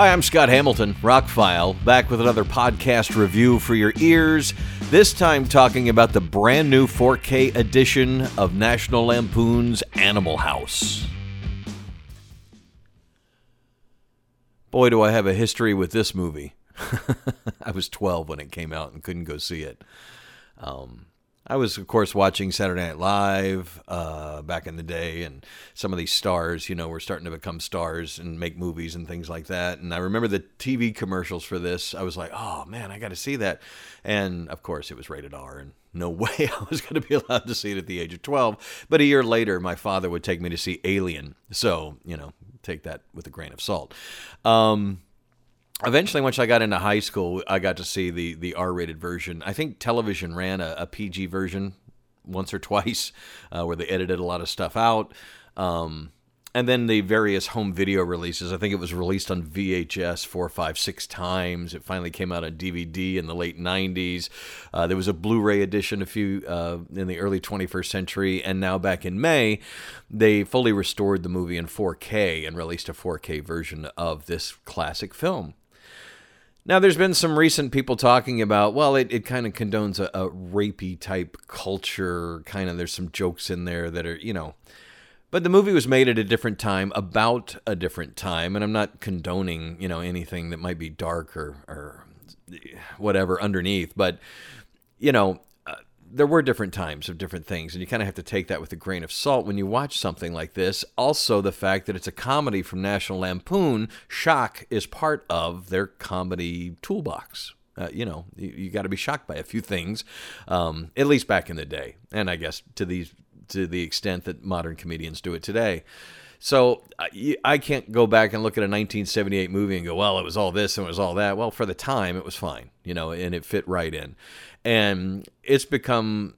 Hi, I'm Scott Hamilton, Rockfile, back with another podcast review for your ears. This time talking about the brand new 4K edition of National Lampoon's Animal House. Boy, do I have a history with this movie. I was 12 when it came out and couldn't go see it. Um, I was, of course, watching Saturday Night Live uh, back in the day, and some of these stars, you know, were starting to become stars and make movies and things like that. And I remember the TV commercials for this. I was like, oh man, I got to see that. And of course, it was rated R, and no way I was going to be allowed to see it at the age of 12. But a year later, my father would take me to see Alien. So, you know, take that with a grain of salt. Um, eventually once i got into high school i got to see the the r-rated version. I think television ran a, a pg version once or twice uh, where they edited a lot of stuff out. Um, and then the various home video releases. I think it was released on vhs four five six times. It finally came out on dvd in the late 90s uh, there was a blu-ray edition a few uh, in the early 21st century. And now back in may they fully restored the movie in 4k and released a 4k version of this classic film now, there's been some recent people talking about, well, it, it kind of condones a, a rapey type culture. Kind of, there's some jokes in there that are, you know. But the movie was made at a different time, about a different time. And I'm not condoning, you know, anything that might be dark or, or whatever underneath. But, you know, there were different times of different things, and you kind of have to take that with a grain of salt when you watch something like this. Also, the fact that it's a comedy from National Lampoon, shock is part of their comedy toolbox. Uh, you know, you, you got to be shocked by a few things, um, at least back in the day, and I guess to these to the extent that modern comedians do it today. So I can't go back and look at a 1978 movie and go, well, it was all this and it was all that. Well, for the time, it was fine, you know, and it fit right in and it's become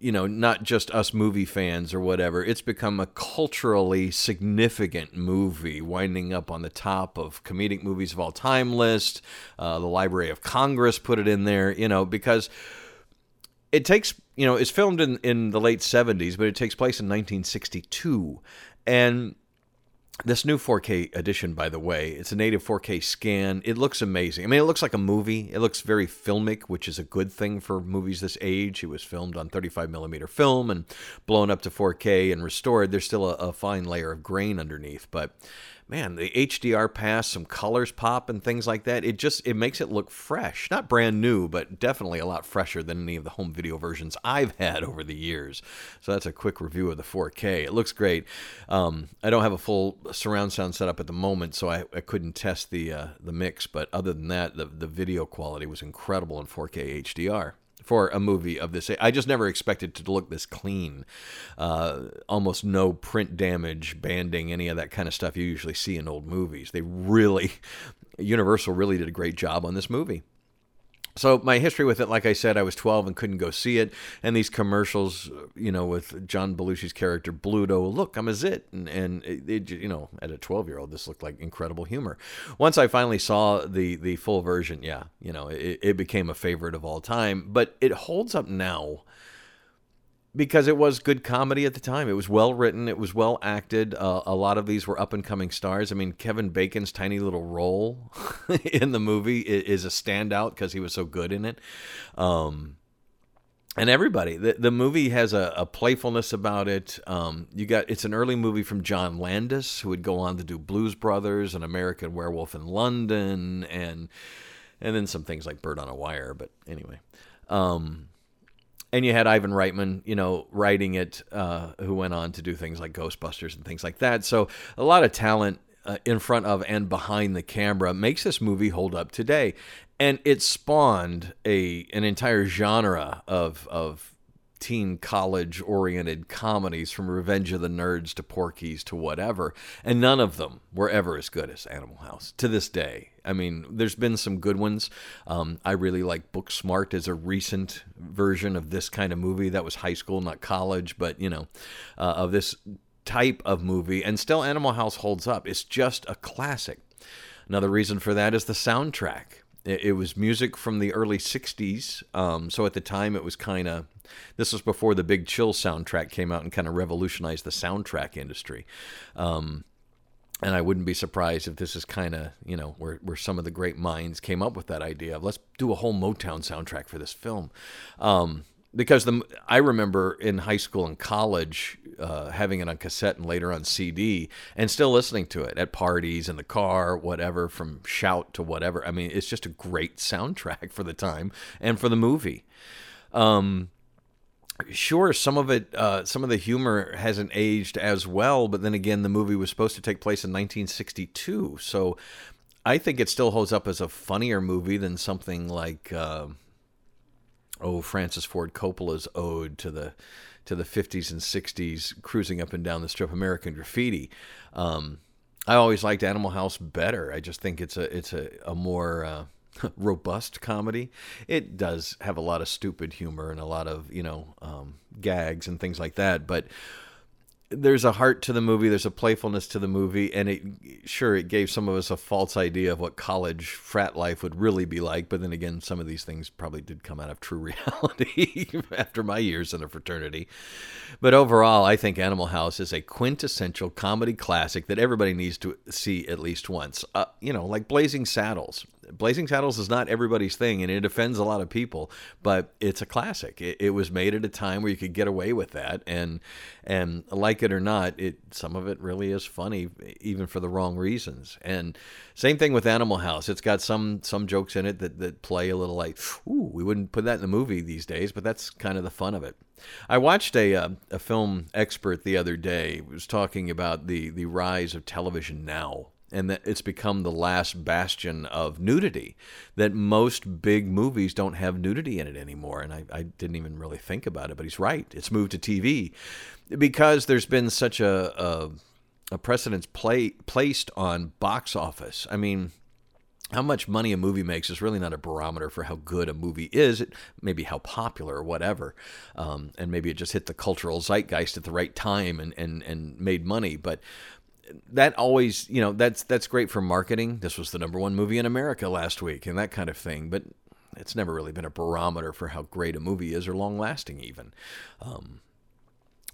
you know, not just us movie fans or whatever. It's become a culturally significant movie, winding up on the top of comedic movies of all time list. Uh, the Library of Congress put it in there, you know, because it takes, you know, it's filmed in, in the late 70s, but it takes place in 1962. And this new 4K edition, by the way, it's a native 4K scan. It looks amazing. I mean, it looks like a movie. It looks very filmic, which is a good thing for movies this age. It was filmed on 35 millimeter film and blown up to 4K and restored. There's still a, a fine layer of grain underneath, but man, the HDR pass, some colors pop and things like that. It just it makes it look fresh, not brand new, but definitely a lot fresher than any of the home video versions I've had over the years. So that's a quick review of the 4K. It looks great. Um, I don't have a full surround sound set up at the moment, so I, I couldn't test the uh, the mix. But other than that, the the video quality was incredible in 4K HDR for a movie of this. I just never expected to look this clean. Uh, almost no print damage, banding, any of that kind of stuff you usually see in old movies. They really, Universal really did a great job on this movie. So my history with it, like I said, I was 12 and couldn't go see it. And these commercials, uh, you know, with John Belushi's character Bluto, look, I'm a zit, and, and it, it, you know, at a 12 year old, this looked like incredible humor. Once I finally saw the the full version, yeah, you know, it, it became a favorite of all time. But it holds up now because it was good comedy at the time. It was well written. It was well acted. Uh, a lot of these were up and coming stars. I mean, Kevin Bacon's tiny little role in the movie is a standout because he was so good in it. Um, and everybody, the, the movie has a, a playfulness about it. Um, you got it's an early movie from John Landis, who would go on to do Blues Brothers, and American Werewolf in London, and and then some things like Bird on a Wire. But anyway. Um, and you had Ivan Reitman, you know, writing it, uh, who went on to do things like Ghostbusters and things like that. So a lot of talent uh, in front of and behind the camera makes this movie hold up today, and it spawned a an entire genre of of teen college oriented comedies from Revenge of the Nerds to Porky's to whatever, and none of them were ever as good as Animal House to this day. I mean, there's been some good ones. Um, I really like Booksmart as a recent version of this kind of movie. That was high school, not college, but you know, uh, of this type of movie. And still, Animal House holds up. It's just a classic. Another reason for that is the soundtrack. It, it was music from the early 60s. Um, so at the time, it was kind of this was before the Big Chill soundtrack came out and kind of revolutionized the soundtrack industry. Um, and I wouldn't be surprised if this is kind of you know where where some of the great minds came up with that idea of let's do a whole Motown soundtrack for this film, um, because the I remember in high school and college uh, having it on cassette and later on CD and still listening to it at parties in the car, whatever, from shout to whatever. I mean, it's just a great soundtrack for the time and for the movie. Um, sure some of it uh, some of the humor hasn't aged as well but then again the movie was supposed to take place in 1962 so i think it still holds up as a funnier movie than something like uh, oh francis ford coppola's ode to the to the 50s and 60s cruising up and down the strip american graffiti. Um, i always liked animal house better. I just think it's a it's a, a more uh, robust comedy. It does have a lot of stupid humor and a lot of you know um, gags and things like that, but there's a heart to the movie there's a playfulness to the movie and it sure it gave some of us a false idea of what college frat life would really be like but then again some of these things probably did come out of true reality after my years in a fraternity but overall i think animal house is a quintessential comedy classic that everybody needs to see at least once uh, you know like blazing saddles Blazing Saddles is not everybody's thing, and it offends a lot of people. But it's a classic. It, it, was made at a time where you could get away with that, and and like it or not, it some of it really is funny, even for the wrong reasons. And same thing with Animal House. It's got some some jokes in it that that play a little like, ooh, we wouldn't put that in the movie these days, but that's kind of the fun of it. I watched a uh, a film expert the other day was talking about the the rise of television now and that it's become the last bastion of nudity. That most big movies don't have nudity in it anymore. And I, I, didn't even really think about it, but he's right. It's moved to TV because there's been such a, a, a precedence play, placed on box office. I mean, how much money a movie makes is really not a barometer for how good a movie is. It maybe how popular or whatever, um, and maybe it just hit the cultural zeitgeist at the right time and and and made money. But that always, you know, that's that's great for marketing. This was the number one movie in America last week, and that kind of thing. But it's never really been a barometer for how great a movie is or long lasting, even. Um,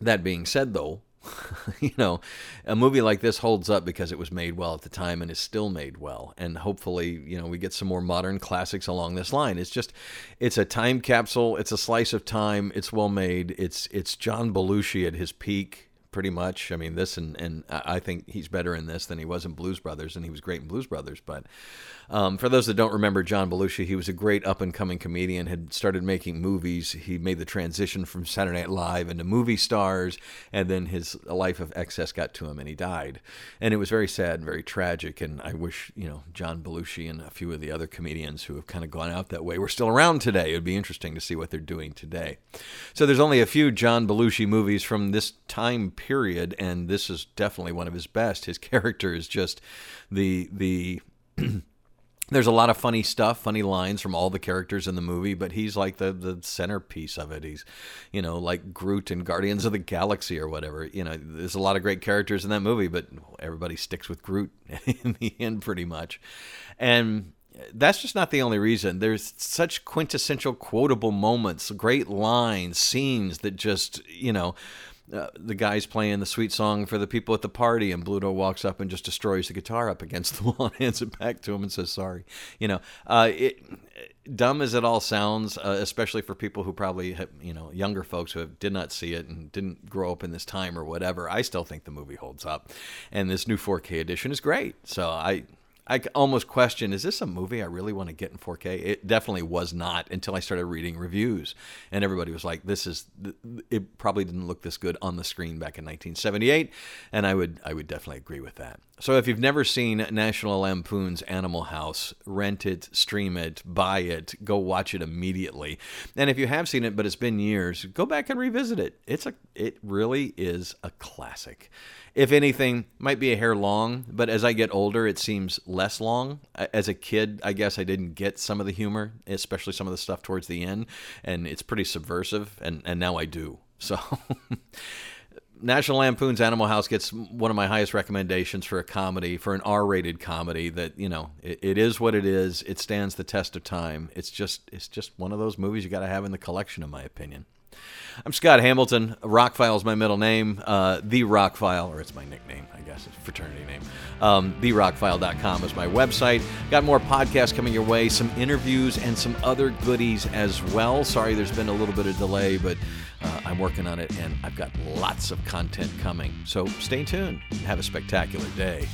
that being said, though, you know, a movie like this holds up because it was made well at the time and is still made well. And hopefully, you know, we get some more modern classics along this line. It's just, it's a time capsule. It's a slice of time. It's well made. It's it's John Belushi at his peak pretty much. I mean, this and and I think he's better in this than he was in Blues Brothers, and he was great in Blues Brothers. But um, for those that don't remember John Belushi, he was a great up and coming comedian. Had started making movies. He made the transition from Saturday Night Live into movie stars, and then his life of excess got to him, and he died. And it was very sad and very tragic. And I wish you know John Belushi and a few of the other comedians who have kind of gone out that way were still around today. It would be interesting to see what they're doing today. So there's only a few John Belushi movies from this time period period, and this is definitely one of his best. His character is just the the. there's a lot of funny stuff, funny lines from all the characters in the movie, but he's like the the centerpiece of it. He's, you know, like Groot and Guardians of the Galaxy or whatever. You know, there's a lot of great characters in that movie, but everybody sticks with Groot in the end, pretty much. And that's just not the only reason. There's such quintessential quotable moments, great lines, scenes that just, you know, uh, the guy's playing the sweet song for the people at the party, and Bluto walks up and just destroys the guitar up against the wall and hands it back to him and says sorry. You know, uh, it dumb as it all sounds, uh, especially for people who probably have, you know younger folks who have, did not see it and didn't grow up in this time or whatever. I still think the movie holds up, and this new 4K edition is great. So I I almost question is this a movie I really want to get in 4K? It definitely was not until I started reading reviews. And everybody was like, this is, it probably didn't look this good on the screen back in 1978. And I would, I would definitely agree with that. So if you've never seen National Lampoon's Animal House, rent it, stream it, buy it, go watch it immediately. And if you have seen it, but it's been years, go back and revisit it. It's a, it really is a classic if anything, might be a hair long, but as I get older, it seems less long. As a kid, I guess I didn't get some of the humor, especially some of the stuff towards the end, and it's pretty subversive, and, and now I do. So. National Lampoon's Animal House gets one of my highest recommendations for a comedy, for an R-rated comedy. That you know, it, it is what it is. It stands the test of time. It's just, it's just one of those movies you got to have in the collection, in my opinion. I'm Scott Hamilton. Rockfile is my middle name. Uh, the Rockfile, or it's my nickname, I guess, it's fraternity name. Um, TheRockfile.com is my website. Got more podcasts coming your way, some interviews, and some other goodies as well. Sorry, there's been a little bit of delay, but uh, I'm working on it, and I've got lots of content coming. So stay tuned. Have a spectacular day.